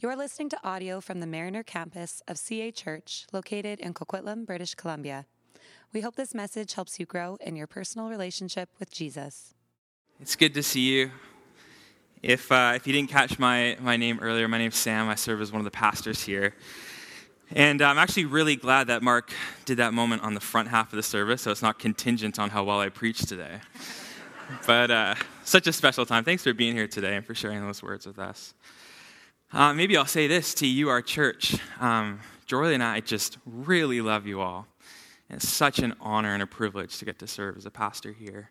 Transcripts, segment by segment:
You're listening to audio from the Mariner campus of CA Church, located in Coquitlam, British Columbia. We hope this message helps you grow in your personal relationship with Jesus. It's good to see you. If, uh, if you didn't catch my, my name earlier, my name's Sam. I serve as one of the pastors here. And I'm actually really glad that Mark did that moment on the front half of the service, so it's not contingent on how well I preach today. but uh, such a special time. Thanks for being here today and for sharing those words with us. Uh, maybe I'll say this to you, our church. Um, Jordan and I just really love you all. It's such an honor and a privilege to get to serve as a pastor here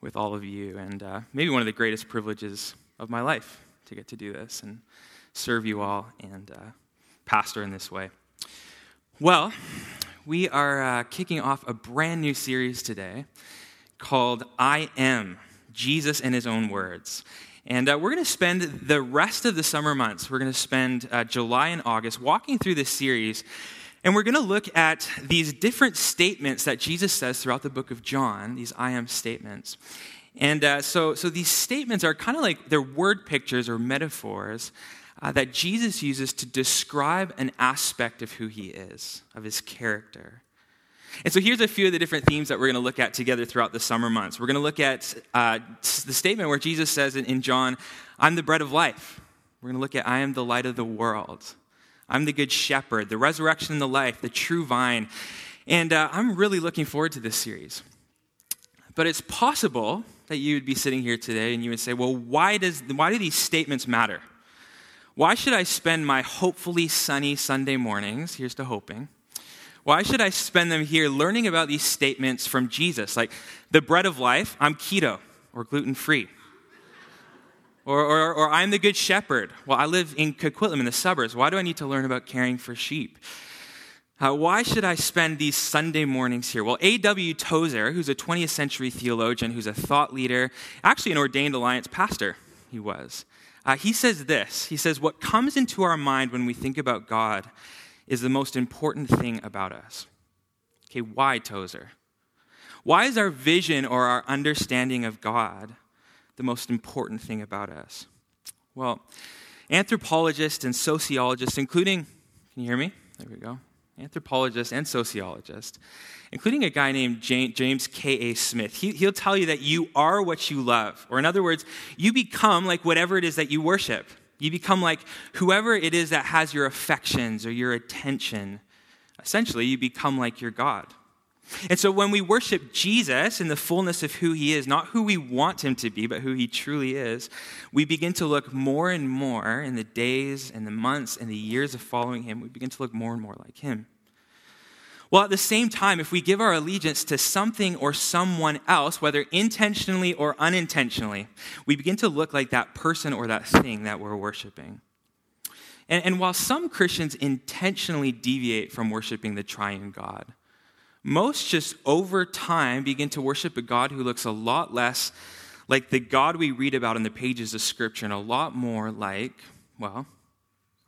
with all of you. And uh, maybe one of the greatest privileges of my life to get to do this and serve you all and uh, pastor in this way. Well, we are uh, kicking off a brand new series today called I Am Jesus in His Own Words. And uh, we're going to spend the rest of the summer months, we're going to spend uh, July and August walking through this series. And we're going to look at these different statements that Jesus says throughout the book of John, these I am statements. And uh, so, so these statements are kind of like they're word pictures or metaphors uh, that Jesus uses to describe an aspect of who he is, of his character. And so here's a few of the different themes that we're going to look at together throughout the summer months. We're going to look at uh, the statement where Jesus says in, John, I'm the bread of life. We're going to look at, I am the light of the world. I'm the good shepherd, the resurrection and the life, the true vine. And uh, I'm really looking forward to this series. But it's possible that you would be sitting here today and you would say, well, why, does, why do these statements matter? Why should I spend my hopefully sunny Sunday mornings? Here's to hoping why should I spend them here learning about these statements from Jesus? Like, the bread of life, I'm keto or gluten free. Or, or, or, I'm the good shepherd. Well, I live in Coquitlam in the suburbs. Why do I need to learn about caring for sheep? Uh, why should I spend these Sunday mornings here? Well, A.W. Tozer, who's a 20th century theologian, who's a thought leader, actually an ordained alliance pastor, he was. Uh, he says this He says, What comes into our mind when we think about God is the most important thing about us. Okay, why Tozer? Why is our vision or our understanding of God the most important thing about us? Well, anthropologists and sociologists, including, can you hear me? There we go. Anthropologists and sociologists, including a guy named James K.A. Smith, he, he'll tell you that you are what you love. Or, in other words, you become like whatever it is that you worship. You become like whoever it is that has your affections or your attention. Essentially, you become like your God. And so when we worship Jesus in the fullness of who he is, not who we want him to be, but who he truly is, we begin to look more and more in the days and the months and the years of following him, we begin to look more and more like him. Well, at the same time, if we give our allegiance to something or someone else, whether intentionally or unintentionally, we begin to look like that person or that thing that we're worshiping. And, and while some Christians intentionally deviate from worshiping the triune God, most just over time begin to worship a God who looks a lot less like the God we read about in the pages of Scripture and a lot more like, well,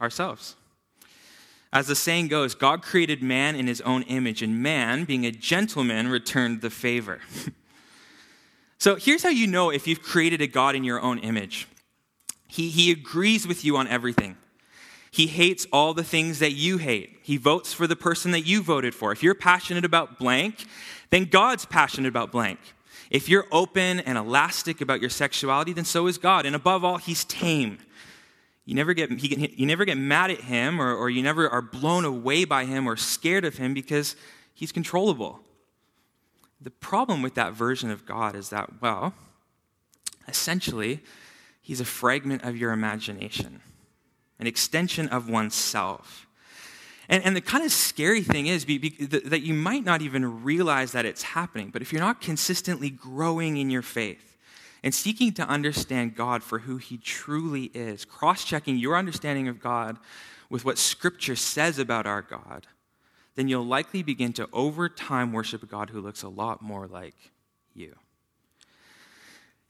ourselves. As the saying goes, God created man in his own image, and man, being a gentleman, returned the favor. so here's how you know if you've created a God in your own image he, he agrees with you on everything. He hates all the things that you hate. He votes for the person that you voted for. If you're passionate about blank, then God's passionate about blank. If you're open and elastic about your sexuality, then so is God. And above all, He's tame. You never get, he, you never get mad at him or, or you never are blown away by him or scared of him because he's controllable. The problem with that version of God is that, well, essentially, he's a fragment of your imagination, an extension of oneself. And, and the kind of scary thing is be, be, that you might not even realize that it's happening, but if you're not consistently growing in your faith, and seeking to understand God for who He truly is, cross checking your understanding of God with what Scripture says about our God, then you'll likely begin to, over time, worship a God who looks a lot more like you.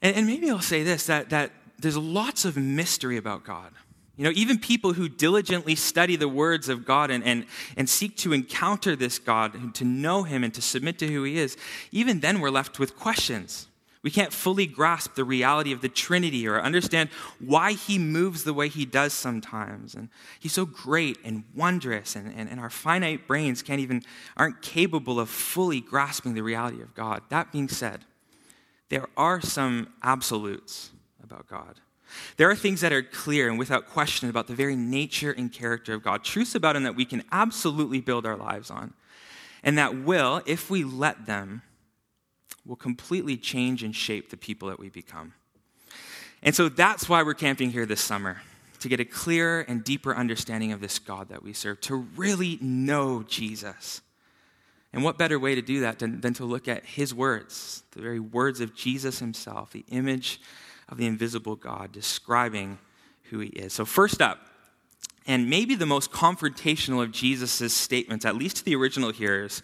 And, and maybe I'll say this that, that there's lots of mystery about God. You know, even people who diligently study the words of God and, and, and seek to encounter this God, to know Him and to submit to who He is, even then we're left with questions. We can't fully grasp the reality of the Trinity or understand why he moves the way he does sometimes. And he's so great and wondrous, and, and, and our finite brains can't even, aren't capable of fully grasping the reality of God. That being said, there are some absolutes about God. There are things that are clear and without question about the very nature and character of God, truths about Him that we can absolutely build our lives on, and that will, if we let them, will completely change and shape the people that we become. And so that's why we're camping here this summer, to get a clearer and deeper understanding of this God that we serve, to really know Jesus. And what better way to do that than, than to look at his words, the very words of Jesus himself, the image of the invisible God, describing who he is. So, first up, and maybe the most confrontational of Jesus' statements, at least to the original hearers,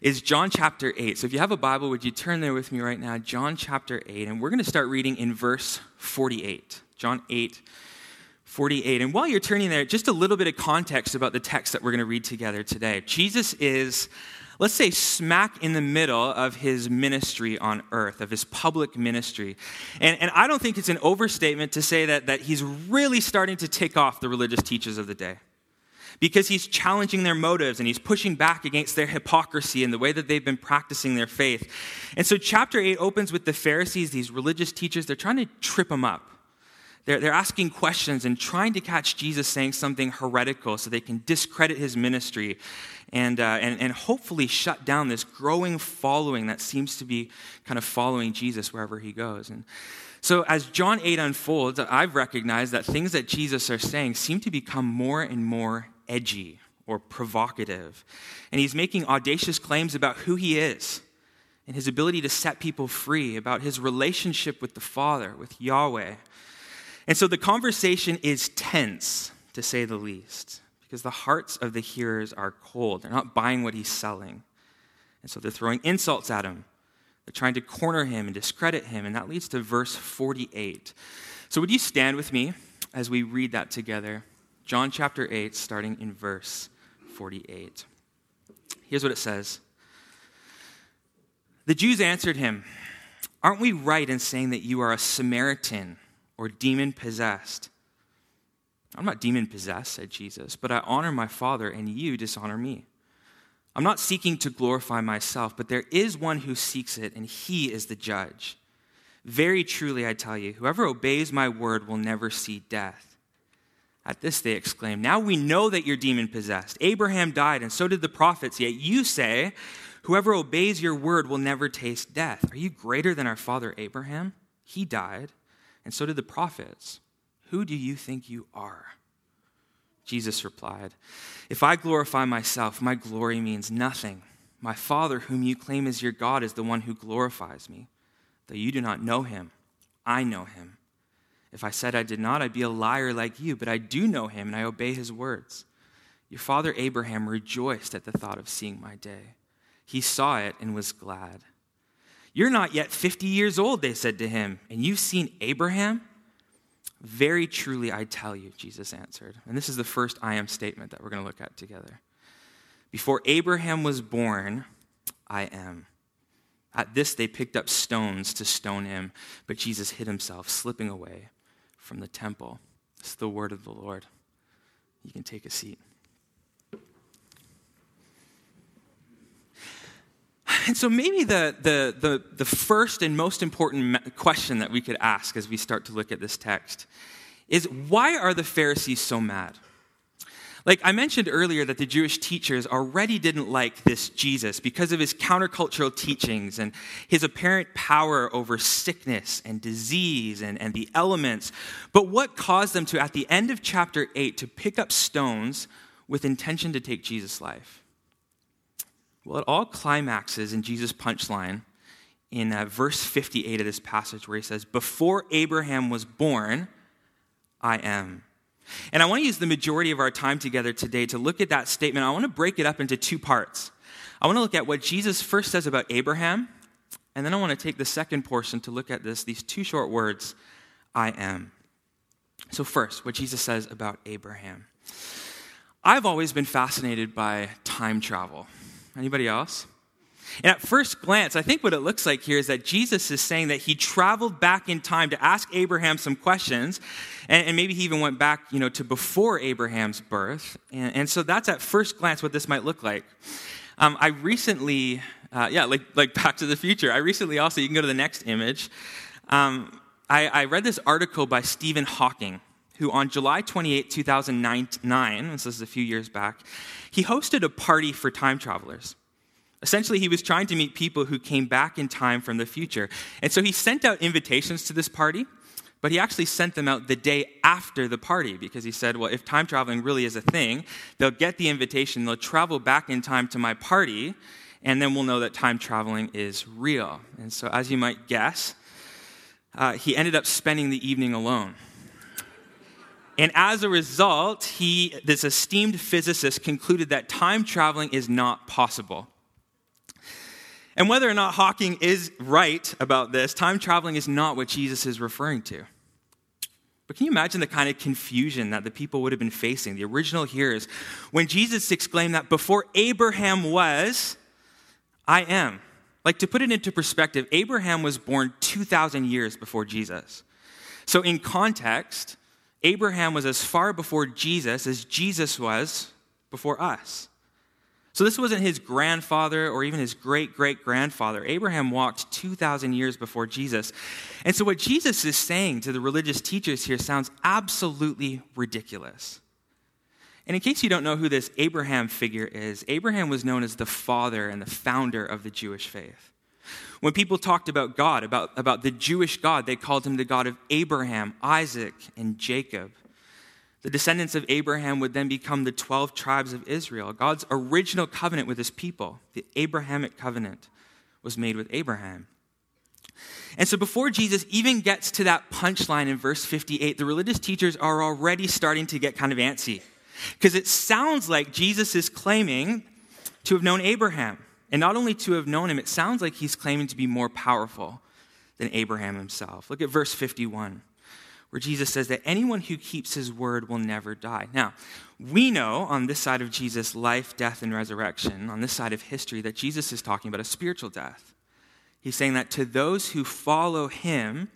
is John chapter 8. So if you have a Bible, would you turn there with me right now? John chapter 8. And we're going to start reading in verse 48. John 8, 48. And while you're turning there, just a little bit of context about the text that we're going to read together today. Jesus is, let's say, smack in the middle of his ministry on earth, of his public ministry. And, and I don't think it's an overstatement to say that, that he's really starting to tick off the religious teachers of the day because he's challenging their motives and he's pushing back against their hypocrisy and the way that they've been practicing their faith. And so, chapter 8 opens with the Pharisees, these religious teachers, they're trying to trip him up. They're, they're asking questions and trying to catch Jesus saying something heretical so they can discredit his ministry and, uh, and, and hopefully shut down this growing following that seems to be kind of following Jesus wherever he goes. And so, as John 8 unfolds, I've recognized that things that Jesus are saying seem to become more and more edgy or provocative. And he's making audacious claims about who he is and his ability to set people free, about his relationship with the Father, with Yahweh. And so the conversation is tense, to say the least, because the hearts of the hearers are cold. They're not buying what he's selling. And so they're throwing insults at him. They're trying to corner him and discredit him. And that leads to verse 48. So would you stand with me as we read that together? John chapter 8, starting in verse 48. Here's what it says The Jews answered him, Aren't we right in saying that you are a Samaritan or demon possessed? I'm not demon possessed, said Jesus, but I honor my Father, and you dishonor me. I'm not seeking to glorify myself, but there is one who seeks it, and he is the judge. Very truly, I tell you, whoever obeys my word will never see death. At this they exclaimed, Now we know that you're demon possessed. Abraham died, and so did the prophets, yet you say, Whoever obeys your word will never taste death. Are you greater than our father Abraham? He died, and so did the prophets. Who do you think you are? Jesus replied, If I glorify myself, my glory means nothing. My Father, whom you claim as your God, is the one who glorifies me. Though you do not know him, I know him. If I said I did not, I'd be a liar like you, but I do know him and I obey his words. Your father Abraham rejoiced at the thought of seeing my day. He saw it and was glad. You're not yet 50 years old, they said to him, and you've seen Abraham? Very truly, I tell you, Jesus answered. And this is the first I am statement that we're going to look at together. Before Abraham was born, I am. At this, they picked up stones to stone him, but Jesus hid himself, slipping away from the temple. It's the word of the Lord. You can take a seat. And so, maybe the, the, the, the, first and most important question that we could ask as we start to look at this text is why are the Pharisees so mad? Like I mentioned earlier, that the Jewish teachers already didn't like this Jesus because of his countercultural teachings and his apparent power over sickness and disease and, and the elements. But what caused them to, at the end of chapter 8, to pick up stones with intention to take Jesus' life? Well, it all climaxes in Jesus' punchline in uh, verse 58 of this passage where he says, Before Abraham was born, I am. And I want to use the majority of our time together today to look at that statement. I want to break it up into two parts. I want to look at what Jesus first says about Abraham, and then I want to take the second portion to look at this, these two short words, I am. So first, what Jesus says about Abraham. I've always been fascinated by time travel. Anybody else? And at first glance, I think what it looks like here is that Jesus is saying that he traveled back in time to ask Abraham some questions, and, and maybe he even went back, you know, to before Abraham's birth. And, and so that's at first glance what this might look like. Um, I recently, uh, yeah, like, like Back to the Future, I recently also, you can go to the next image. Um, I, I read this article by Stephen Hawking who on July 28, 2009, this is a few years back, he hosted a party for time travelers. Essentially, he was trying to meet people who came back in time from the future. And so he sent out invitations to this party, but he actually sent them out the day after the party because he said, well, if time traveling really is a thing, they'll get the invitation, they'll travel back in time to my party, and then we'll know that time traveling is real. And so, as you might guess, uh, he ended up spending the evening alone. And as a result, he, this esteemed physicist concluded that time traveling is not possible. And whether or not Hawking is right about this, time traveling is not what Jesus is referring to. But can you imagine the kind of confusion that the people would have been facing, the original hearers, when Jesus exclaimed that before Abraham was, I am? Like to put it into perspective, Abraham was born 2,000 years before Jesus. So, in context, Abraham was as far before Jesus as Jesus was before us. So this wasn't his grandfather or even his great great grandfather. Abraham walked 2,000 years before Jesus. And so what Jesus is saying to the religious teachers here sounds absolutely ridiculous. And in case you don't know who this Abraham figure is, Abraham was known as the father and the founder of the Jewish faith. When people talked about God, about, about the Jewish God, they called him the God of Abraham, Isaac, and Jacob. The descendants of Abraham would then become the 12 tribes of Israel. God's original covenant with his people, the Abrahamic covenant, was made with Abraham. And so before Jesus even gets to that punchline in verse 58, the religious teachers are already starting to get kind of antsy. Because it sounds like Jesus is claiming to have known Abraham. And not only to have known him, it sounds like he's claiming to be more powerful than Abraham himself. Look at verse 51, where Jesus says that anyone who keeps his word will never die. Now, we know on this side of Jesus' life, death, and resurrection, on this side of history, that Jesus is talking about a spiritual death. He's saying that to those who follow him,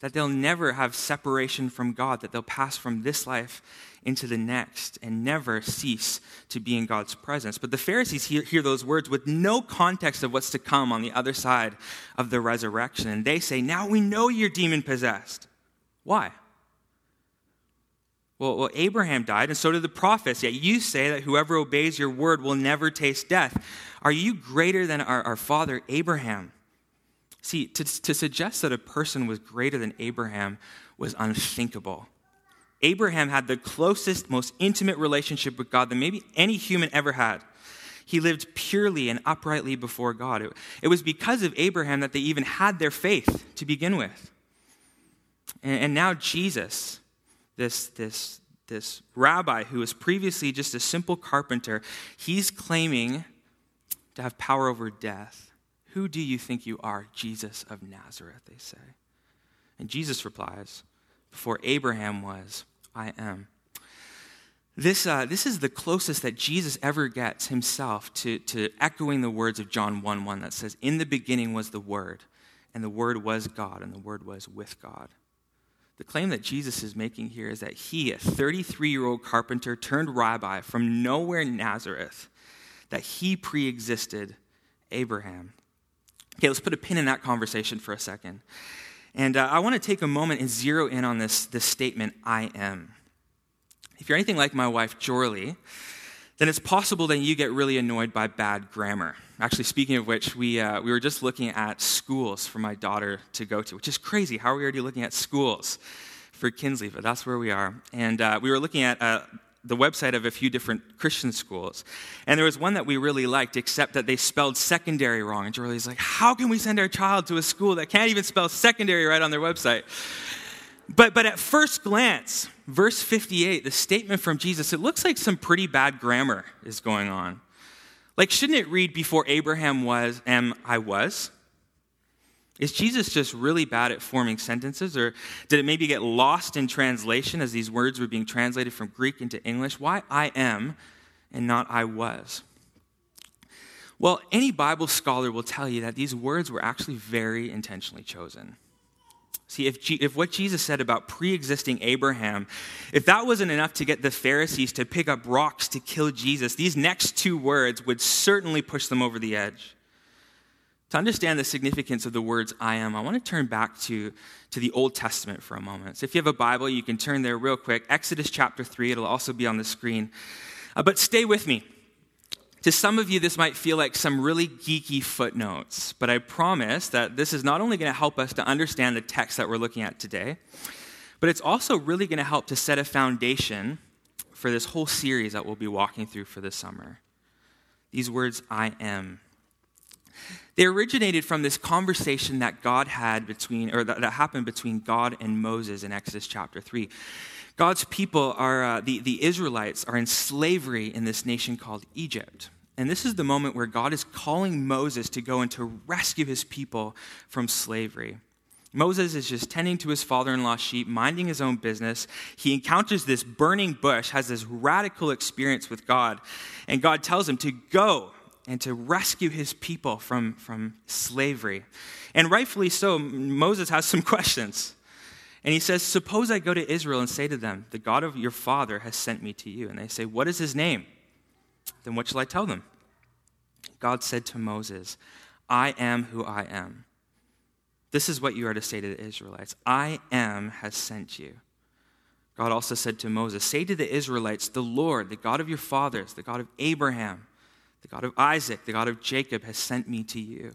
that they'll never have separation from God, that they'll pass from this life into the next and never cease to be in God's presence. But the Pharisees hear, hear, those words with no context of what's to come on the other side of the resurrection. And they say, Now we know you're demon possessed. Why? Well, well, Abraham died, and so did the prophets. Yet you say that whoever obeys your word will never taste death. Are you greater than our, our father Abraham? See, to, to suggest that a person was greater than Abraham was unthinkable. Abraham had the closest, most intimate relationship with God than maybe any human ever had. He lived purely and uprightly before God. It, it was because of Abraham that they even had their faith to begin with. And, and now Jesus, this, this, this rabbi who was previously just a simple carpenter, he's claiming to have power over death. Who do you think you are, Jesus of Nazareth? They say. And Jesus replies, Before Abraham was, I am. This, uh, this is the closest that Jesus ever gets himself to, to echoing the words of John 1 1 that says, In the beginning was the Word, and the Word was God, and the Word was with God. The claim that Jesus is making here is that he, a 33 year old carpenter turned rabbi from nowhere Nazareth, that he pre existed Abraham. Okay, let's put a pin in that conversation for a second. And uh, I want to take a moment and zero in on this, this statement, I am. If you're anything like my wife, Jorley, then it's possible that you get really annoyed by bad grammar. Actually, speaking of which, we, uh, we were just looking at schools for my daughter to go to, which is crazy. How are we already looking at schools for Kinsley? But that's where we are. And uh, we were looking at uh, the website of a few different Christian schools. And there was one that we really liked, except that they spelled secondary wrong. And Jorley's like, how can we send our child to a school that can't even spell secondary right on their website? But, but at first glance, verse 58, the statement from Jesus, it looks like some pretty bad grammar is going on. Like, shouldn't it read, before Abraham was, am I was? Is Jesus just really bad at forming sentences, or did it maybe get lost in translation as these words were being translated from Greek into English? Why I am and not I was? Well, any Bible scholar will tell you that these words were actually very intentionally chosen. See, if, if what Jesus said about pre existing Abraham, if that wasn't enough to get the Pharisees to pick up rocks to kill Jesus, these next two words would certainly push them over the edge. To understand the significance of the words I am, I want to turn back to, to the Old Testament for a moment. So if you have a Bible, you can turn there real quick. Exodus chapter 3, it'll also be on the screen. Uh, but stay with me. To some of you, this might feel like some really geeky footnotes, but I promise that this is not only going to help us to understand the text that we're looking at today, but it's also really going to help to set a foundation for this whole series that we'll be walking through for this summer. These words, I am. They originated from this conversation that God had between, or that, that happened between God and Moses in Exodus chapter 3. God's people are, uh, the, the Israelites are in slavery in this nation called Egypt. And this is the moment where God is calling Moses to go and to rescue his people from slavery. Moses is just tending to his father in law's sheep, minding his own business. He encounters this burning bush, has this radical experience with God, and God tells him to go and to rescue his people from, from slavery. And rightfully so, Moses has some questions. And he says, Suppose I go to Israel and say to them, The God of your father has sent me to you. And they say, What is his name? Then what shall I tell them? God said to Moses, I am who I am. This is what you are to say to the Israelites I am has sent you. God also said to Moses, Say to the Israelites, The Lord, the God of your fathers, the God of Abraham, the God of Isaac, the God of Jacob, has sent me to you.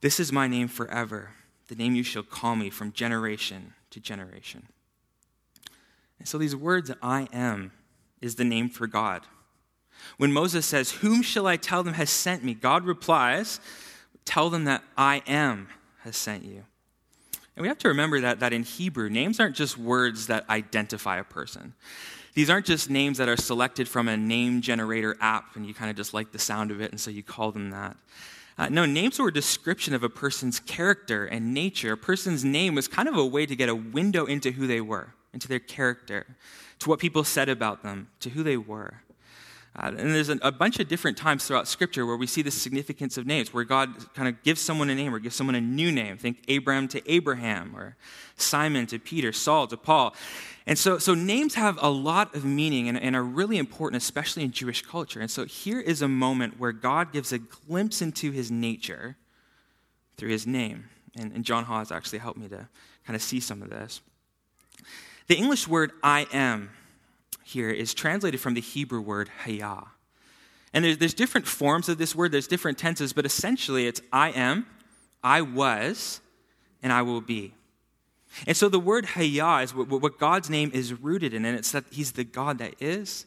This is my name forever the name you shall call me from generation to generation. And so these words, I am, is the name for God. When Moses says, Whom shall I tell them has sent me? God replies, Tell them that I am has sent you. And we have to remember that, that in Hebrew, names aren't just words that identify a person. These aren't just names that are selected from a name generator app and you kind of just like the sound of it and so you call them that. Uh, no, names were a description of a person's character and nature. A person's name was kind of a way to get a window into who they were, into their character, to what people said about them, to who they were. Uh, and there's a, a, bunch of different times throughout Scripture where we see the significance of names, where God kind of gives someone a name or gives someone a new name. Think Abram to Abraham, or Simon to Peter, Saul to Paul. And so, so names have a lot of meaning and, and are really important, especially in Jewish culture. And so here is a moment where God gives a glimpse into his nature through his name. And, and John Hawes actually helped me to kind of see some of this. The English word I am here is translated from the Hebrew word hayah. And there's, there's different forms of this word, there's different tenses, but essentially it's I am, I was, and I will be. And so the word Hayah is what, what God's name is rooted in, and it's that He's the God that is,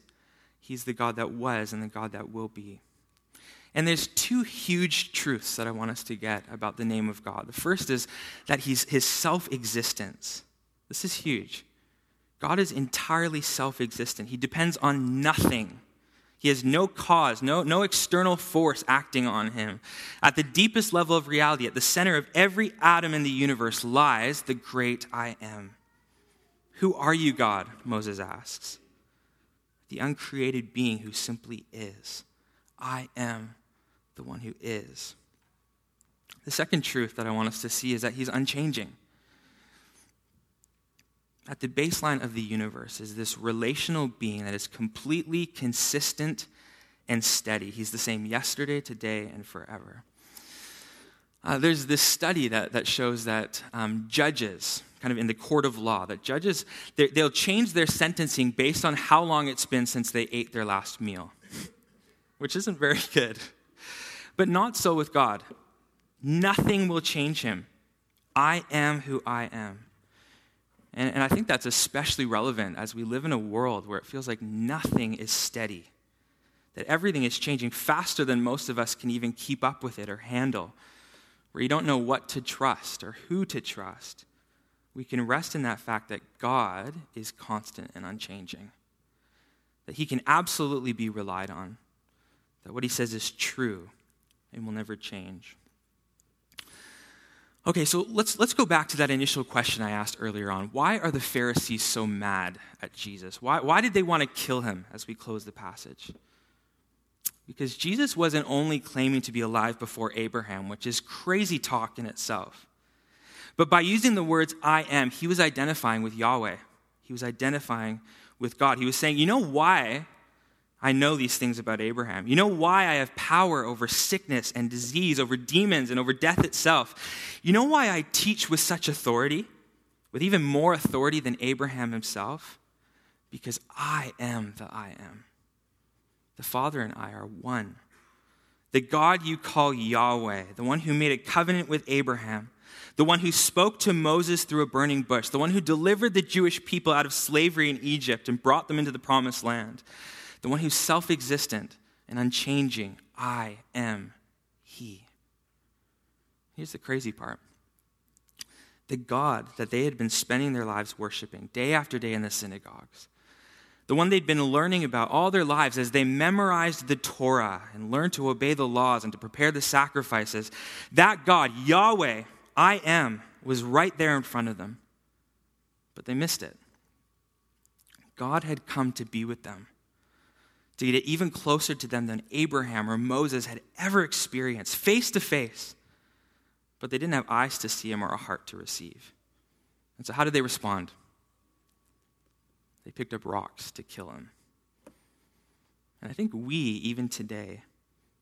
He's the God that was, and the God that will be. And there's two huge truths that I want us to get about the name of God. The first is that He's His self existence. This is huge. God is entirely self existent, He depends on nothing he has no cause, no, no external force acting on him. At the deepest level of reality, at the center of every atom in the universe, lies the great I am. Who are you, God? Moses asks. The uncreated being who simply is. I am the one who is. The second truth that I want us to see is that he's unchanging at the baseline of the universe is this relational being that is completely consistent and steady. He's the same yesterday, today, and forever. Uh, there's this study that, that shows that um, judges, kind of in the court of law, that judges, they'll change their sentencing based on how long it's been since they ate their last meal, which isn't very good. But not so with God. Nothing will change him. I am who I am. And, and I think that's especially relevant as we live in a world where it feels like nothing is steady, that everything is changing faster than most of us can even keep up with it or handle, where you don't know what to trust or who to trust. We can rest in that fact that God is constant and unchanging, that He can absolutely be relied on, that what He says is true and will never change. Okay, so let's, let's go back to that initial question I asked earlier on. Why are the Pharisees so mad at Jesus? Why, why did they want to kill him as we close the passage? Because Jesus wasn't only claiming to be alive before Abraham, which is crazy talk in itself, but by using the words I am, he was identifying with Yahweh. He was identifying with God. He was saying, You know why I know these things about Abraham? You know why I have power over sickness and disease, over demons, and over death itself? You know why I teach with such authority, with even more authority than Abraham himself? Because I am the I am. The Father and I are one. The God you call Yahweh, the one who made a covenant with Abraham, the one who spoke to Moses through a burning bush, the one who delivered the Jewish people out of slavery in Egypt and brought them into the promised land, the one who's self existent and unchanging. I am He. Here's the crazy part the God that they had been spending their lives worshiping day after day in the synagogues, the one they'd been learning about all their lives as they memorized the Torah and learned to obey the laws and to prepare the sacrifices, that God, Yahweh, I am, was right there in front of them. But they missed it. God had come to be with them, to get even closer to them than Abraham or Moses had ever experienced, face to face. But they didn't have eyes to see him or a heart to receive. And so, how did they respond? They picked up rocks to kill him. And I think we, even today,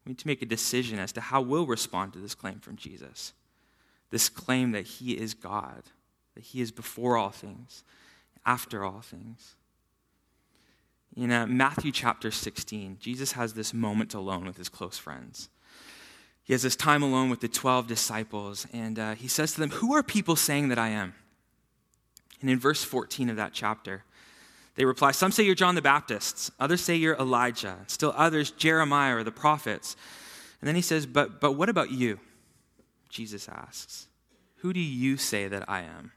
we need to make a decision as to how we'll respond to this claim from Jesus. This claim that he is God, that he is before all things, after all things. In uh, Matthew chapter 16, Jesus has this moment alone with his close friends. He has this time alone with the 12 disciples, and uh, he says to them, Who are people saying that I am? And in verse 14 of that chapter, they reply, Some say you're John the Baptist, others say you're Elijah, still others Jeremiah or the prophets. And then he says, But, but what about you? Jesus asks, Who do you say that I am?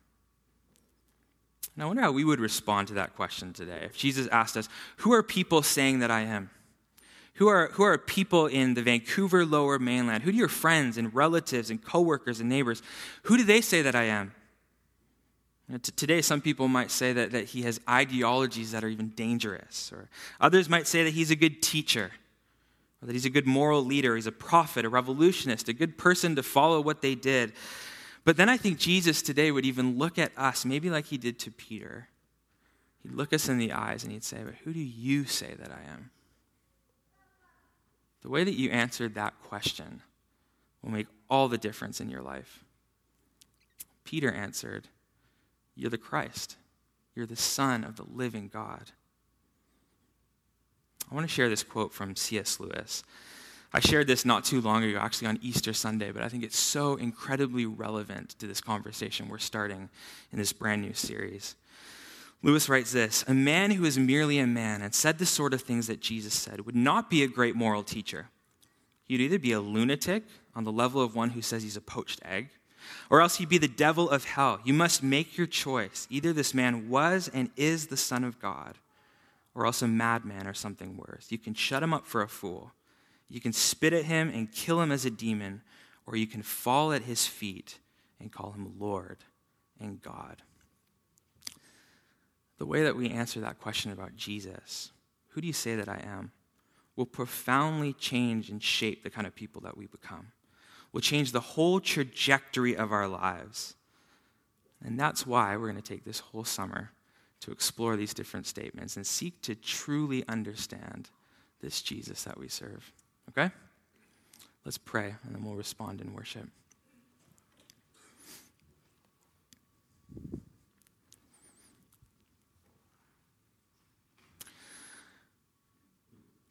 And I wonder how we would respond to that question today. If Jesus asked us, Who are people saying that I am? Who are, who are people in the Vancouver lower mainland? Who do your friends and relatives and coworkers and neighbors, who do they say that I am? Today, some people might say that, that he has ideologies that are even dangerous, or others might say that he's a good teacher, or that he's a good moral leader, he's a prophet, a revolutionist, a good person to follow what they did. But then I think Jesus today would even look at us, maybe like he did to Peter. He'd look us in the eyes and he'd say, But who do you say that I am? The way that you answered that question will make all the difference in your life. Peter answered, you're the Christ. You're the Son of the living God. I want to share this quote from C.S. Lewis. I shared this not too long ago, actually on Easter Sunday, but I think it's so incredibly relevant to this conversation we're starting in this brand new series. Lewis writes this A man who is merely a man and said the sort of things that Jesus said would not be a great moral teacher. He'd either be a lunatic on the level of one who says he's a poached egg, or else he'd be the devil of hell. You must make your choice. Either this man was and is the Son of God, or else a madman or something worse. You can shut him up for a fool. You can spit at him and kill him as a demon, or you can fall at his feet and call him Lord and God. The way that we answer that question about Jesus, who do you say that I am, will profoundly change and shape the kind of people that we become will change the whole trajectory of our lives. And that's why we're going to take this whole summer to explore these different statements and seek to truly understand this Jesus that we serve. Okay? Let's pray, and then we'll respond in worship.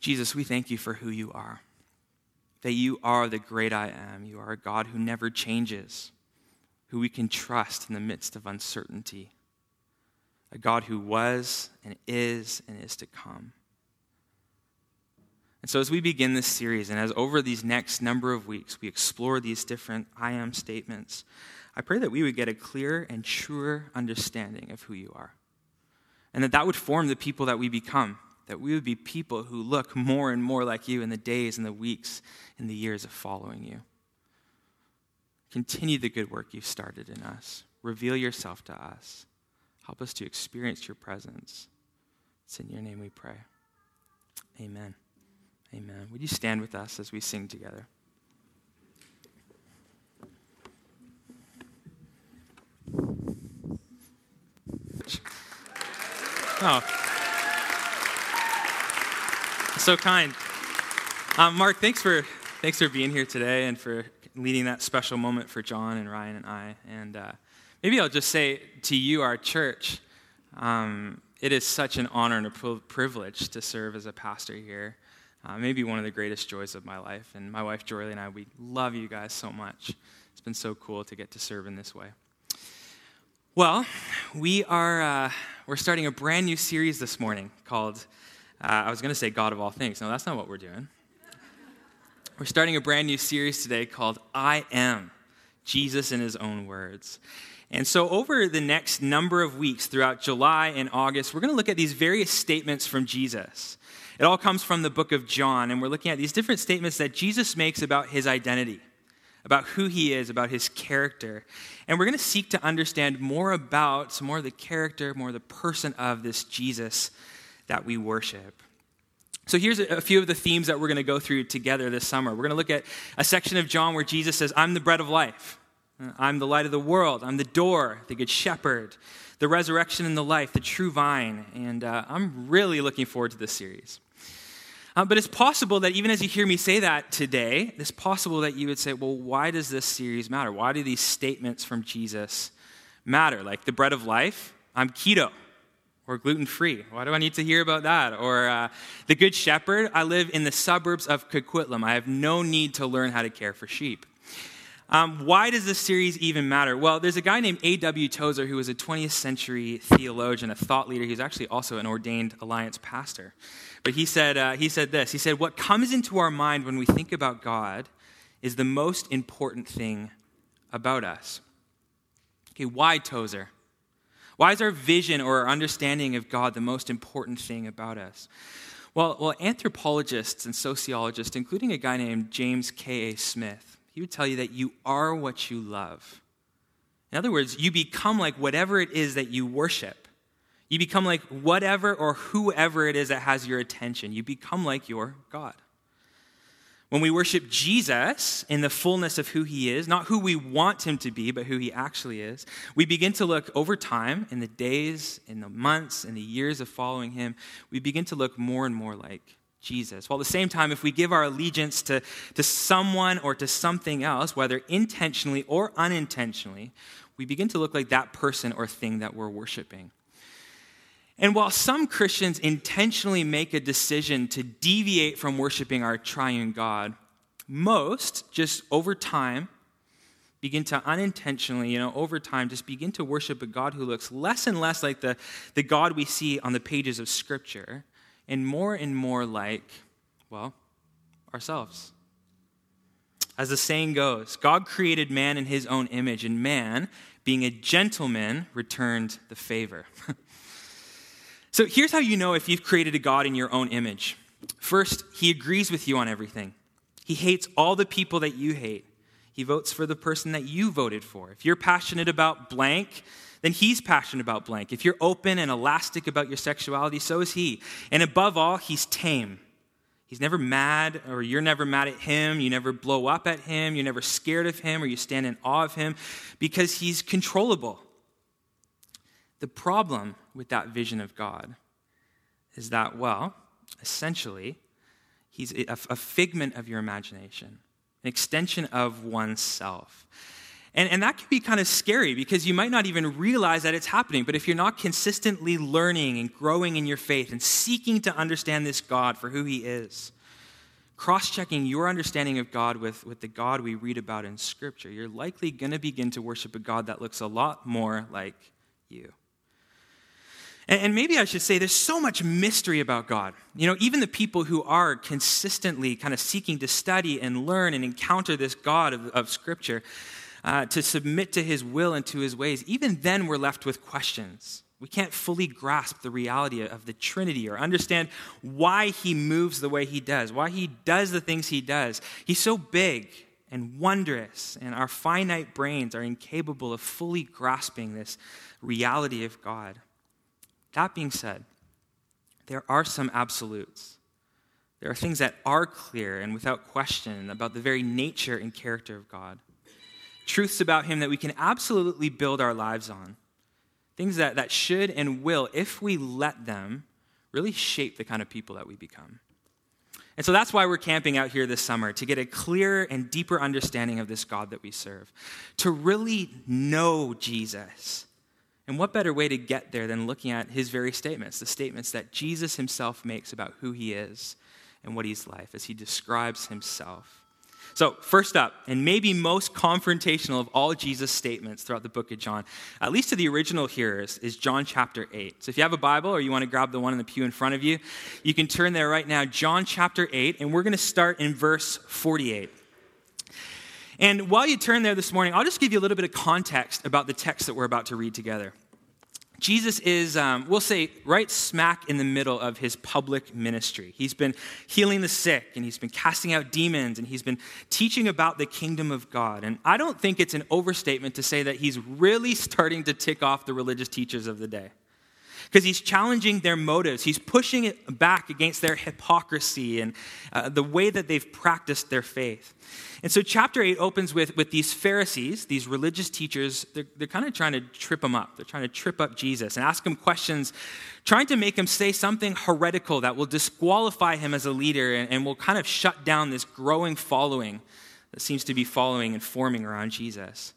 Jesus, we thank you for who you are that you are the great I am. You are a God who never changes, who we can trust in the midst of uncertainty, a God who was and is and is to come. And so, as we begin this series, and as over these next number of weeks we explore these different I am statements, I pray that we would get a clear and truer understanding of who you are. And that that would form the people that we become that we would be people who look more and more like you in the days and the weeks and the years of following you. Continue the good work you've started in us. Reveal yourself to us. Help us to experience your presence. It's in your name we pray. Amen. Amen. Would you stand with us as we sing together? Oh. So kind. Um, Mark, thanks for, thanks for being here today and for leading that special moment for John and Ryan and I. And uh, maybe I'll just say to you, our church, um, it is such an honor and a privilege to serve as a pastor here. Uh, maybe one of the greatest joys of my life. And my wife, Jory, and I, we love you guys so much. It's been so cool to get to serve in this way. Well, we are uh, we're starting a brand new series this morning called uh, I was going to say God of all things. No, that's not what we're doing. We're starting a brand new series today called I Am Jesus in His Own Words. And so, over the next number of weeks throughout July and August, we're going to look at these various statements from Jesus. It all comes from the book of John, and we're looking at these different statements that Jesus makes about his identity about who he is, about his character. And we're going to seek to understand more about, some more of the character, more of the person of this Jesus that we worship. So here's a few of the themes that we're going to go through together this summer. We're going to look at a section of John where Jesus says, I'm the bread of life. I'm the light of the world. I'm the door, the good shepherd, the resurrection and the life, the true vine. And uh, I'm really looking forward to this series. Uh, but it's possible that even as you hear me say that today, it's possible that you would say, well, why does this series matter? Why do these statements from Jesus matter? Like the bread of life, I'm keto or gluten free. Why do I need to hear about that? Or uh, the good shepherd, I live in the suburbs of Coquitlam. I have no need to learn how to care for sheep. Um, why does this series even matter? Well, there's a guy named A.W. Tozer who was a 20th century theologian, a thought leader. He's actually also an ordained Alliance pastor. But he said, uh, he said this He said, What comes into our mind when we think about God is the most important thing about us. Okay, why Tozer? Why is our vision or our understanding of God the most important thing about us? Well, well, anthropologists and sociologists, including a guy named James K.A. Smith, he would tell you that you are what you love. In other words, you become like whatever it is that you worship. You become like whatever or whoever it is that has your attention. You become like your God. When we worship Jesus in the fullness of who he is, not who we want him to be, but who he actually is, we begin to look over time, in the days, in the months, in the years of following him, we begin to look more and more like Jesus. While at the same time, if we give our allegiance to, to someone or to something else, whether intentionally or unintentionally, we begin to look like that person or thing that we're worshiping. And while some Christians intentionally make a decision to deviate from worshiping our triune God, most just over time begin to unintentionally, you know, over time, just begin to worship a God who looks less and less like the, the God we see on the pages of Scripture and more and more like, well, ourselves. As the saying goes, God created man in his own image, and man, being a gentleman, returned the favor. so here's how you know if you've created a God in your own image. First, he agrees with you on everything. He hates all the people that you hate. He votes for the person that you voted for. If you're passionate about blank, then he's passionate about blank. If you're open and elastic about your sexuality, so is he. And above all, he's tame. He's never mad, or you're never mad at him. You never blow up at him. You're never scared of him, or you stand in awe of him because he's controllable. The problem with that vision of God is that, well, essentially, he's a figment of your imagination, an extension of oneself. And, and that can be kind of scary because you might not even realize that it's happening. But if you're not consistently learning and growing in your faith and seeking to understand this God for who he is, cross checking your understanding of God with, with the God we read about in Scripture, you're likely going to begin to worship a God that looks a lot more like you. And, maybe I should say there's so much mystery about God. You know, even the people who are consistently kind of seeking to study and learn and encounter this God of, of Scripture, uh, to submit to his will and to his ways, even then we're left with questions. We can't fully grasp the reality of the Trinity or understand why he moves the way he does, why he does the things he does. He's so big and wondrous, and our finite brains are incapable of fully grasping this reality of God. That being said, there are some absolutes. There are things that are clear and without question about the very nature and character of God. Truths about Him that we can absolutely build our lives on. Things that, that should and will, if we let them, really shape the kind of people that we become. And so that's why we're camping out here this summer, to get a clearer and deeper understanding of this God that we serve, to really know Jesus. And what better way to get there than looking at his very statements, the statements that Jesus himself makes about who he is and what he's like as he describes himself. So, first up, and maybe most confrontational of all Jesus' statements throughout the book of John, at least to the original hearers, is John chapter 8. So, if you have a Bible or you want to grab the one in the pew in front of you, you can turn there right now, John chapter 8, and we're going to start in verse 48. And while you turn there this morning, I'll just give you a little bit of context about the text that we're about to read together. Jesus is, um, we'll say, right smack in the middle of his public ministry. He's been healing the sick, and he's been casting out demons, and he's been teaching about the kingdom of God. And I don't think it's an overstatement to say that he's really starting to tick off the religious teachers of the day because he's challenging their motives. He's pushing it back against their hypocrisy and uh, the way that they've practiced their faith. And so, chapter 8 opens with, with these Pharisees, these religious teachers. They're, they're kind of trying to trip him up. They're trying to trip up Jesus and ask him questions, trying to make him say something heretical that will disqualify him as a leader and, and will kind of shut down this growing following that seems to be following and forming around Jesus.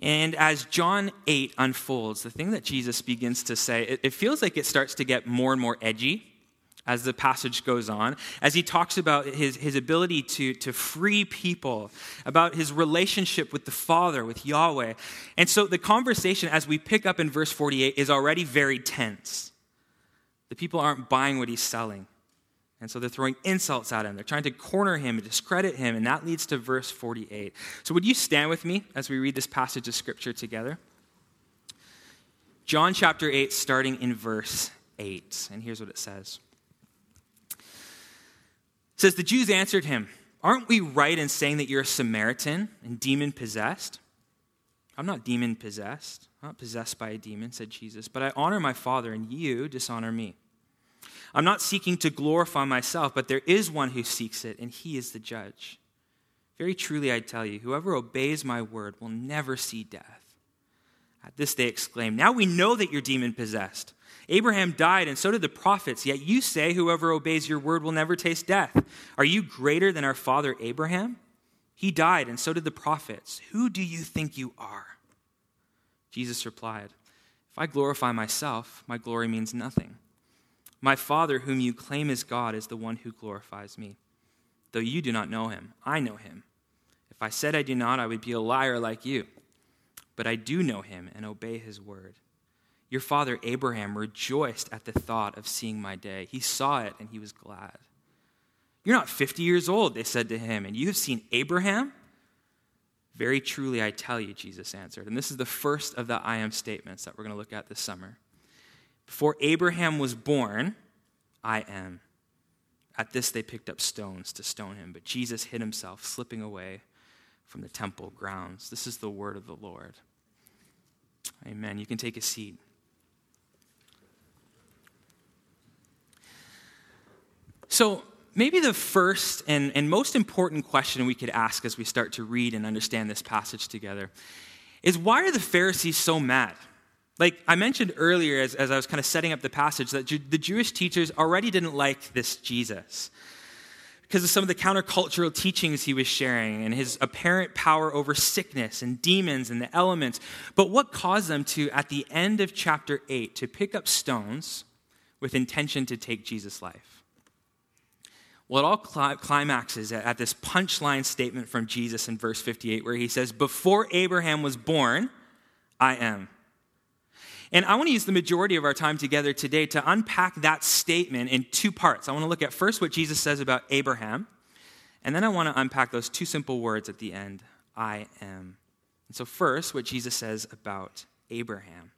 And as John 8 unfolds, the thing that Jesus begins to say, it, it, feels like it starts to get more and more edgy as the passage goes on, as he talks about his, his ability to, to free people, about his relationship with the Father, with Yahweh. And so the conversation, as we pick up in verse 48, is already very tense. The people aren't buying what he's selling. And so they're throwing insults at him. They're trying to corner him and discredit him, and that leads to verse 48. So, would you stand with me as we read this passage of scripture together? John chapter 8, starting in verse 8. And here's what it says It says, The Jews answered him, Aren't we right in saying that you're a Samaritan and demon possessed? I'm not demon possessed. I'm not possessed by a demon, said Jesus, but I honor my Father, and you dishonor me. I'm not seeking to glorify myself, but there is one who seeks it, and he is the judge. Very truly, I tell you, whoever obeys my word will never see death. At this they exclaimed, Now we know that you're demon possessed. Abraham died, and so did the prophets, yet you say, Whoever obeys your word will never taste death. Are you greater than our father Abraham? He died, and so did the prophets. Who do you think you are? Jesus replied, If I glorify myself, my glory means nothing. My Father, whom you claim as God, is the one who glorifies me. Though you do not know him, I know him. If I said I do not, I would be a liar like you. But I do know him and obey his word. Your father Abraham rejoiced at the thought of seeing my day. He saw it and he was glad. You're not 50 years old, they said to him, and you have seen Abraham? Very truly, I tell you, Jesus answered. And this is the first of the I am statements that we're going to look at this summer. Before Abraham was born, I am. At this, they picked up stones to stone him, but Jesus hid himself, slipping away from the temple grounds. This is the word of the Lord. Amen. You can take a seat. So, maybe the first and, and most important question we could ask as we start to read and understand this passage together is why are the Pharisees so mad? Like I mentioned earlier, as, as I was kind of setting up the passage, that Ju- the Jewish teachers already didn't like this Jesus because of some of the countercultural teachings he was sharing and his apparent power over sickness and demons and the elements. But what caused them to, at the end of chapter 8, to pick up stones with intention to take Jesus' life? Well, it all climaxes at this punchline statement from Jesus in verse 58, where he says, Before Abraham was born, I am. And I want to use the majority of our time together today to unpack that statement in two parts. I want to look at first what Jesus says about Abraham, and then I want to unpack those two simple words at the end I am. And so, first, what Jesus says about Abraham.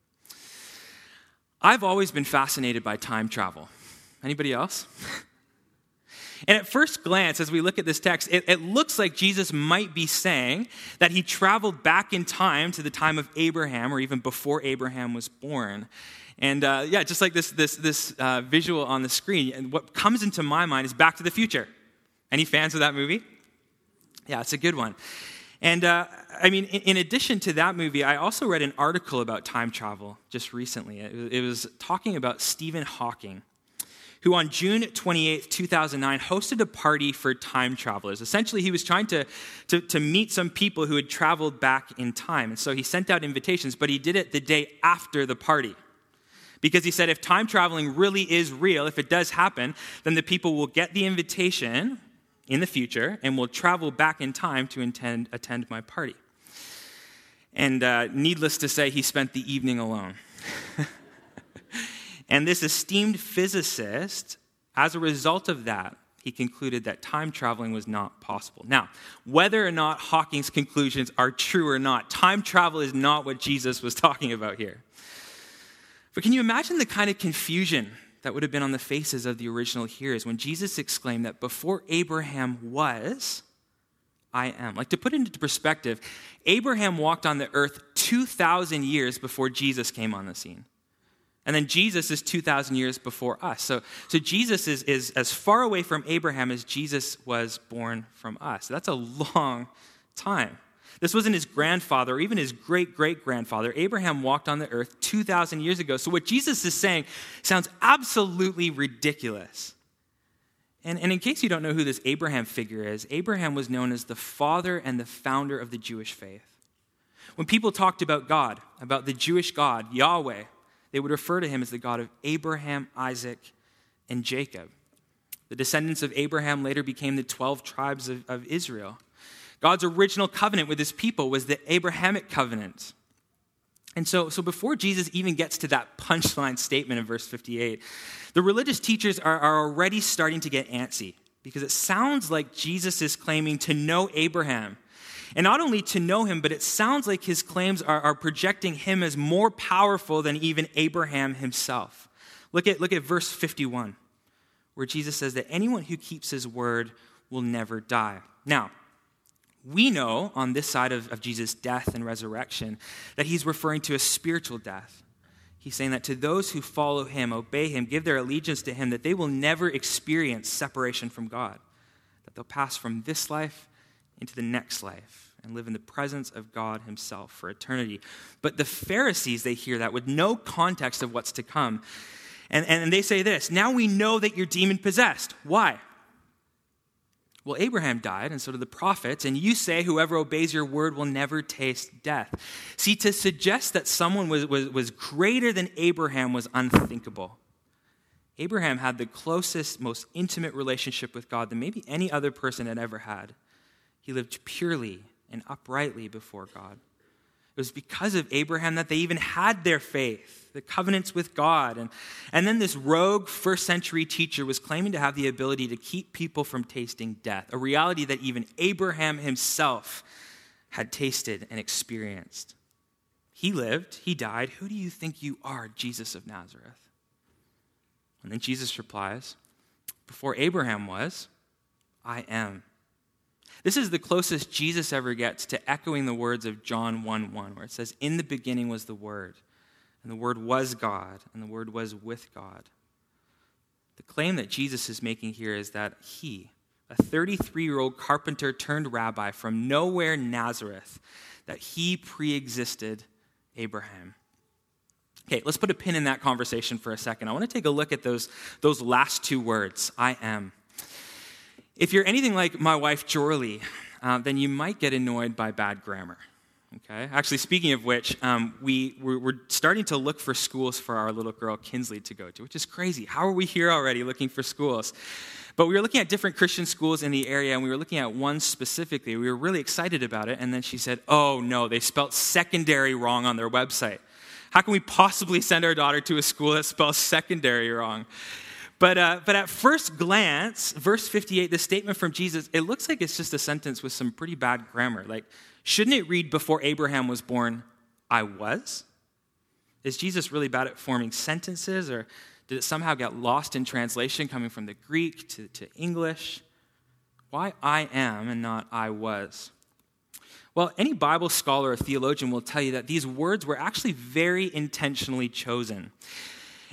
I've always been fascinated by time travel. Anybody else? And at first glance, as we look at this text, it, it, looks like Jesus might be saying that he traveled back in time to the time of Abraham or even before Abraham was born. And uh, yeah, just like this, this, this uh, visual on the screen, and what comes into my mind is Back to the Future. Any fans of that movie? Yeah, it's a good one. And uh, I mean, in, addition to that movie, I also read an article about time travel just recently. It was talking about Stephen Hawking who on June 28, 2009, hosted a party for time travelers. Essentially, he was trying to, to, to meet some people who had traveled back in time. And so he sent out invitations, but he did it the day after the party. Because he said if time traveling really is real, if it does happen, then the people will get the invitation in the future and will travel back in time to attend, attend my party. And uh, needless to say, he spent the evening alone. And this esteemed physicist, as a result of that, he concluded that time traveling was not possible. Now, whether or not Hawking's conclusions are true or not, time travel is not what Jesus was talking about here. But can you imagine the kind of confusion that would have been on the faces of the original hearers when Jesus exclaimed that before Abraham was, I am? Like to put it into perspective, Abraham walked on the earth 2,000 years before Jesus came on the scene. And then Jesus is 2,000 years before us. So, so Jesus is, is as far away from Abraham as Jesus was born from us. That's a long time. This wasn't his grandfather or even his great great grandfather. Abraham walked on the earth 2,000 years ago. So, what Jesus is saying sounds absolutely ridiculous. And, and in case you don't know who this Abraham figure is, Abraham was known as the father and the founder of the Jewish faith. When people talked about God, about the Jewish God, Yahweh, they would refer to him as the God of Abraham, Isaac, and Jacob. The descendants of Abraham later became the 12 tribes of, of Israel. God's original covenant with his people was the Abrahamic covenant. And so, so before Jesus even gets to that punchline statement in verse 58, the religious teachers are, are already starting to get antsy because it sounds like Jesus is claiming to know Abraham and not only to know him, but it sounds like his claims are, are projecting him as more powerful than even Abraham himself. Look at, look at verse 51, where Jesus says that anyone who keeps his word will never die. Now, we know on this side of, of Jesus' death and resurrection that he's referring to a spiritual death. He's saying that to those who follow him, obey him, give their allegiance to him, that they will never experience separation from God, that they'll pass from this life into the next life and live in the presence of God Himself for eternity. But the Pharisees, they hear that with no context of what's to come. And, and they say this Now we know that you're demon possessed. Why? Well, Abraham died, and so did the prophets, and you say whoever obeys your word will never taste death. See, to suggest that someone was, was, was greater than Abraham was unthinkable. Abraham had the closest, most intimate relationship with God than maybe any other person had ever had. He lived purely and uprightly before God. It was because of Abraham that they even had their faith, the covenants with God. And, and then this rogue first century teacher was claiming to have the ability to keep people from tasting death, a reality that even Abraham himself had tasted and experienced. He lived, he died. Who do you think you are, Jesus of Nazareth? And then Jesus replies, Before Abraham was, I am. This is the closest Jesus ever gets to echoing the words of John 1 1, where it says, In the beginning was the Word, and the Word was God, and the Word was with God. The claim that Jesus is making here is that he, a 33 year old carpenter turned rabbi from nowhere, Nazareth, that he pre existed Abraham. Okay, let's put a pin in that conversation for a second. I want to take a look at those, those last two words I am. If you're anything like my wife, Jorley, uh, then you might get annoyed by bad grammar. Okay? Actually, speaking of which, um, we, we're, we're, starting to look for schools for our little girl, Kinsley, to go to, which is crazy. How are we here already looking for schools? But we were looking at different Christian schools in the area, and we were looking at one specifically. We were really excited about it, and then she said, Oh, no, they spelled secondary wrong on their website. How can we possibly send our daughter to a school that spells secondary wrong? But, uh, but at first glance, verse 58, the statement from Jesus, it looks like it's just a sentence with some pretty bad grammar. Like, shouldn't it read, before Abraham was born, I was? Is Jesus really bad at forming sentences, or did it somehow get lost in translation coming from the Greek to, to English? Why I am and not I was? Well, any Bible scholar or theologian will tell you that these words were actually very intentionally chosen.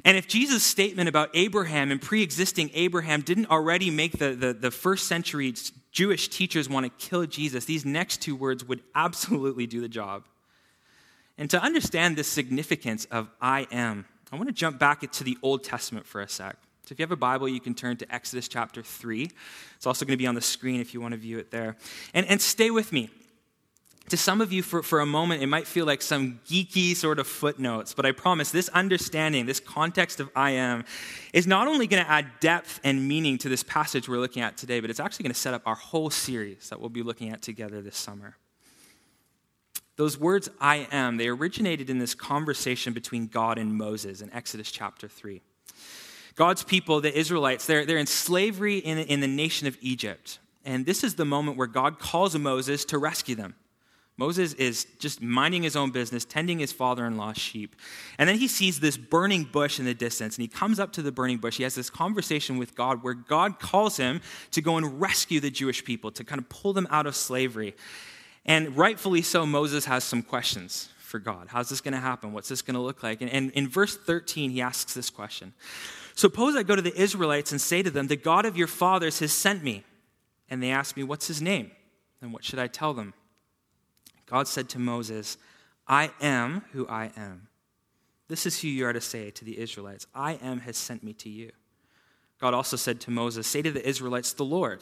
And if Jesus' statement about Abraham and pre existing Abraham didn't already make the, the, the, first century Jewish teachers want to kill Jesus, these next two words would absolutely do the job. And to understand the significance of I am, I want to jump back to the Old Testament for a sec. So if you have a Bible, you can turn to Exodus chapter 3. It's also going to be on the screen if you want to view it there. And, and stay with me to some of you, for, for a moment, it might feel like some geeky sort of footnotes, but I promise this understanding, this context of I am, is not only going to add depth and meaning to this passage we're looking at today, but it's actually going to set up our whole series that we'll be looking at together this summer. Those words, I am, they originated in this conversation between God and Moses in Exodus chapter 3. God's people, the Israelites, they're, they're in slavery in, in the nation of Egypt. And this is the moment where God calls Moses to rescue them. Moses is just minding his own business, tending his father in law's sheep. And then he sees this burning bush in the distance, and he comes up to the burning bush. He has this conversation with God where God calls him to go and rescue the Jewish people, to kind of pull them out of slavery. And rightfully so, Moses has some questions for God. How's this going to happen? What's this going to look like? And, and in verse 13, he asks this question Suppose I go to the Israelites and say to them, The God of your fathers has sent me. And they ask me, What's his name? And what should I tell them? God said to Moses, I am who I am. This is who you are to say to the Israelites I am has sent me to you. God also said to Moses, Say to the Israelites, The Lord,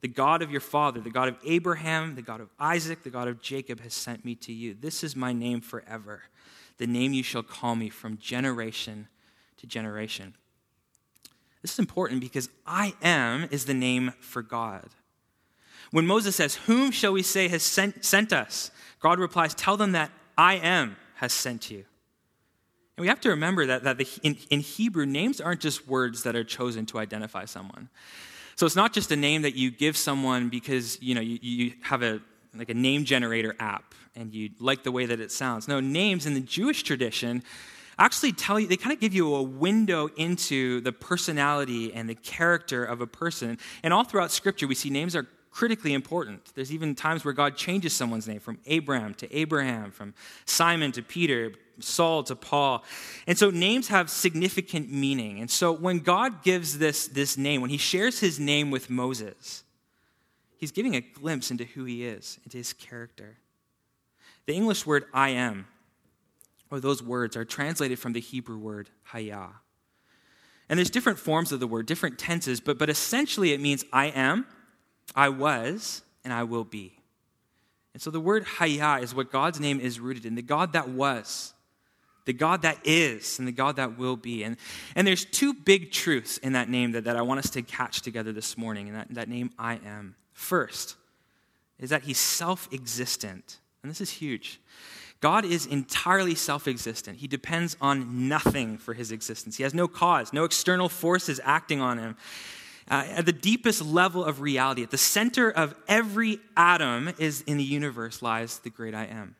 the God of your father, the God of Abraham, the God of Isaac, the God of Jacob has sent me to you. This is my name forever, the name you shall call me from generation to generation. This is important because I am is the name for God. When Moses says, Whom shall we say has sent, sent us? God replies, Tell them that I am has sent you. And we have to remember that, that the, in, in Hebrew, names aren't just words that are chosen to identify someone. So it's not just a name that you give someone because you know you, you have a like a name generator app and you like the way that it sounds. No, names in the Jewish tradition actually tell you, they kind of give you a window into the personality and the character of a person. And all throughout Scripture, we see names are critically important. There's even times where God changes someone's name from Abram to Abraham, from Simon to Peter, Saul to Paul. And so names have significant meaning. And so when God gives this, this name, when he shares his name with Moses, he's giving a glimpse into who he is, into his character. The English word I am, or those words, are translated from the Hebrew word hayah. And there's different forms of the word, different tenses, but, but essentially it means I am I was and I will be. And so the word Hayah is what God's name is rooted in the God that was, the God that is, and the God that will be. And, and there's two big truths in that name that, that I want us to catch together this morning, and that, that name I am. First is that he's self existent. And this is huge. God is entirely self existent. He depends on nothing for his existence. He has no cause, no external forces acting on him uh, at the deepest level of reality, at the center of every atom is in the universe lies the great I am.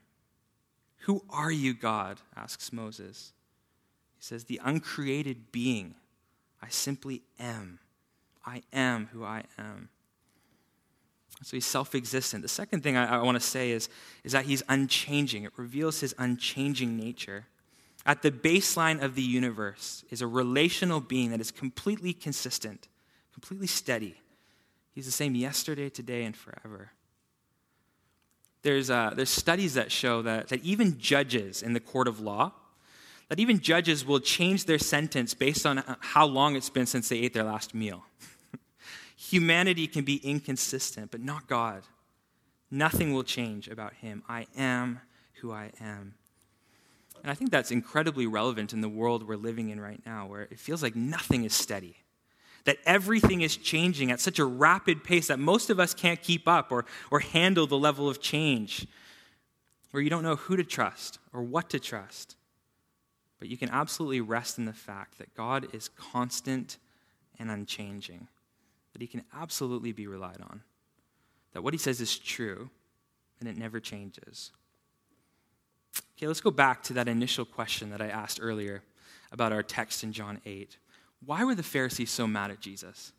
Who are you, God? asks Moses. He says, The uncreated being. I simply am. I am who I am. So he's self existent. The second thing I, I want to say is, is that he's unchanging. It reveals his unchanging nature. At the baseline of the universe is a relational being that is completely consistent completely steady. He's the same yesterday, today, and forever. There's, uh, there's studies that show that, that even judges in the court of law, that even judges will change their sentence based on how long it's been since they ate their last meal. Humanity can be inconsistent, but not God. Nothing will change about him. I am who I am. And I think that's incredibly relevant in the world we're living in right now, where it feels like nothing is steady that everything is changing at such a rapid pace that most of us can't keep up or, or handle the level of change, where you don't know who to trust or what to trust. But you can absolutely rest in the fact that God is constant and unchanging, that He can absolutely be relied on, that what He says is true and it never changes. Okay, let's go back to that initial question that I asked earlier about our text in John 8 why were the Pharisees so mad at Jesus?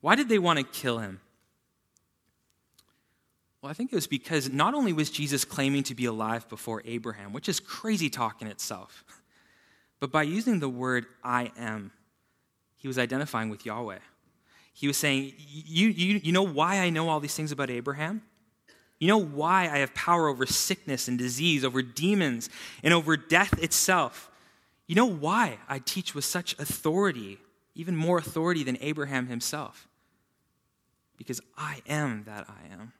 Why did they want to kill him? Well, I think it was because not only was Jesus claiming to be alive before Abraham, which is crazy talk in itself, but by using the word I am, he was identifying with Yahweh. He was saying, you, you, you know why I know all these things about Abraham? You know why I have power over sickness and disease, over demons, and over death itself? You know why I teach with such authority, even more authority than Abraham himself? Because I am that I am.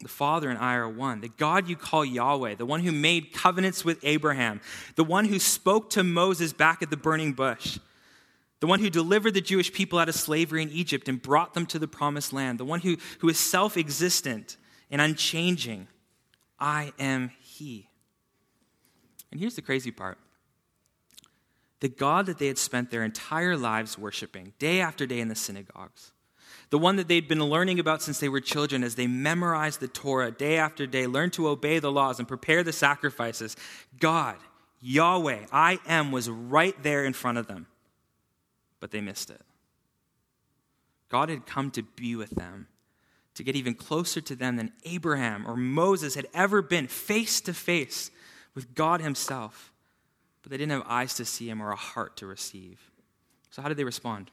The Father and I are one. The God you call Yahweh, the one who made covenants with Abraham, the one who spoke to Moses back at the burning bush, the one who delivered the Jewish people out of slavery in Egypt and brought them to the promised land, the one who, who is self existent and unchanging. I am He. And here's the crazy part the God that they had spent their entire lives worshiping, day after day in the synagogues, the one that they'd been learning about since they were children as they memorized the Torah day after day, learned to obey the laws and prepare the sacrifices. God, Yahweh, I am, was right there in front of them, but they missed it. God had come to be with them, to get even closer to them than Abraham or Moses had ever been, face to face with God Himself. But they didn't have eyes to see Him or a heart to receive. So, how did they respond?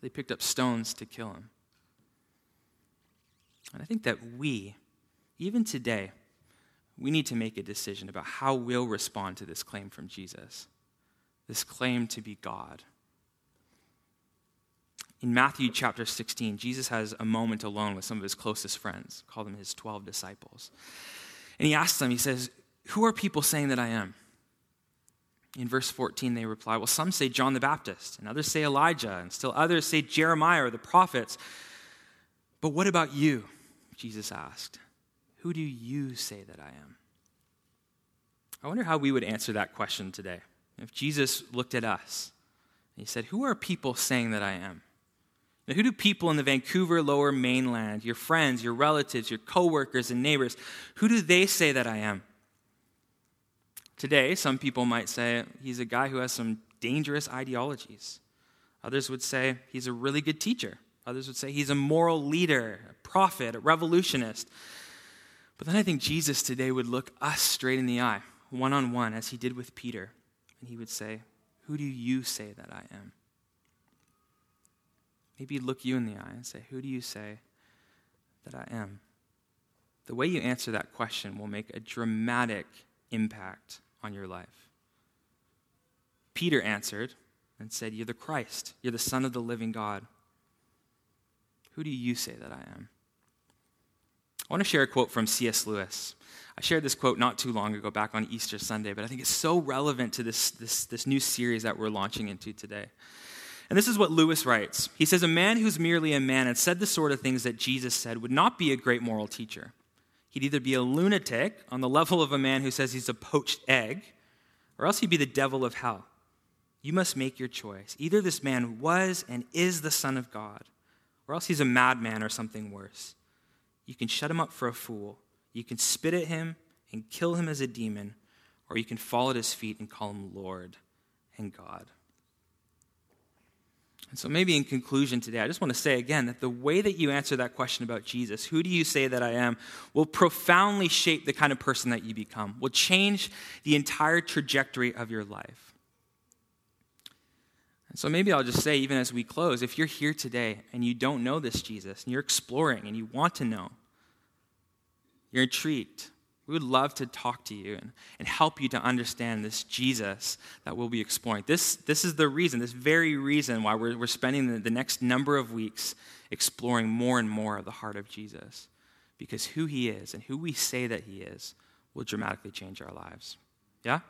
They picked up stones to kill him. And I think that we, even today, we need to make a decision about how we'll respond to this claim from Jesus, this claim to be God. In Matthew chapter 16, Jesus has a moment alone with some of his closest friends, call them his 12 disciples. And he asks them, he says, Who are people saying that I am? In verse 14, they reply, Well, some say John the Baptist, and others say Elijah, and still others say Jeremiah or the prophets. But what about you? Jesus asked. Who do you say that I am? I wonder how we would answer that question today. If Jesus looked at us and he said, Who are people saying that I am? Now, who do people in the Vancouver lower mainland, your friends, your relatives, your coworkers, and neighbors, who do they say that I am? Today, some people might say he's a guy who has some dangerous ideologies. Others would say he's a really good teacher. Others would say he's a moral leader, a prophet, a revolutionist. But then I think Jesus today would look us straight in the eye, one on one, as he did with Peter, and he would say, Who do you say that I am? Maybe look you in the eye and say, Who do you say that I am? The way you answer that question will make a dramatic impact on your life? Peter answered and said, You're the Christ, you're the Son of the living God. Who do you say that I am? I want to share a quote from C.S. Lewis. I shared this quote not too long ago, back on Easter Sunday, but I think it's so relevant to this, this, this new series that we're launching into today. And this is what Lewis writes He says, A man who's merely a man and said the sort of things that Jesus said would not be a great moral teacher. He'd either be a lunatic on the level of a man who says he's a poached egg, or else he'd be the devil of hell. You must make your choice. Either this man was and is the Son of God, or else he's a madman or something worse. You can shut him up for a fool, you can spit at him and kill him as a demon, or you can fall at his feet and call him Lord and God. And so, maybe in conclusion today, I just want to say again that the way that you answer that question about Jesus, who do you say that I am, will profoundly shape the kind of person that you become, will change the entire trajectory of your life. And so, maybe I'll just say, even as we close, if you're here today and you don't know this Jesus, and you're exploring and you want to know, you're intrigued, we would love to talk to you and, and help you to understand this Jesus that we'll be exploring. This, this is the reason, this very reason why we're, we're spending the, the next number of weeks exploring more and more of the heart of Jesus. Because who he is and who we say that he is will dramatically change our lives. Yeah?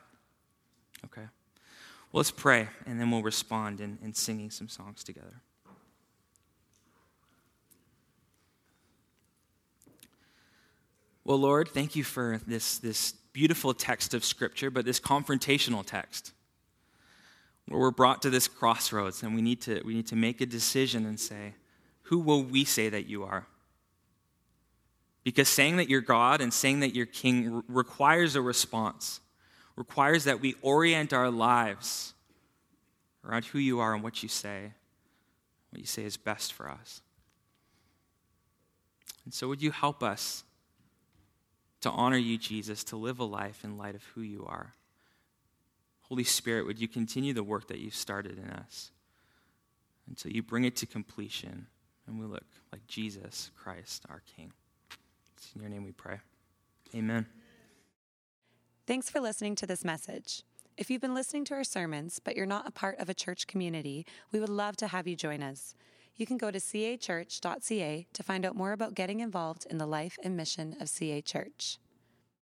Okay. Well, let's pray, and then we'll respond in, in singing some songs together. Well, Lord, thank you for this, this beautiful text of Scripture, but this confrontational text where we're brought to this crossroads and we need to, we need to make a decision and say, Who will we say that you are? Because saying that you're God and saying that you're King re- requires a response, requires that we orient our lives around who you are and what you say, what you say is best for us. And so, would you help us to honor you, Jesus, to live a life in light of who you are? Holy Spirit, would you continue the work that you've started in us until you bring it to completion and we look like Jesus Christ, our King? It's in your name we pray. Amen. Thanks for listening to this message. If you've been listening to our sermons, but you're not a part of a church community, we would love to have you join us. You can go to cachurch.ca to find out more about getting involved in the life and mission of CA Church.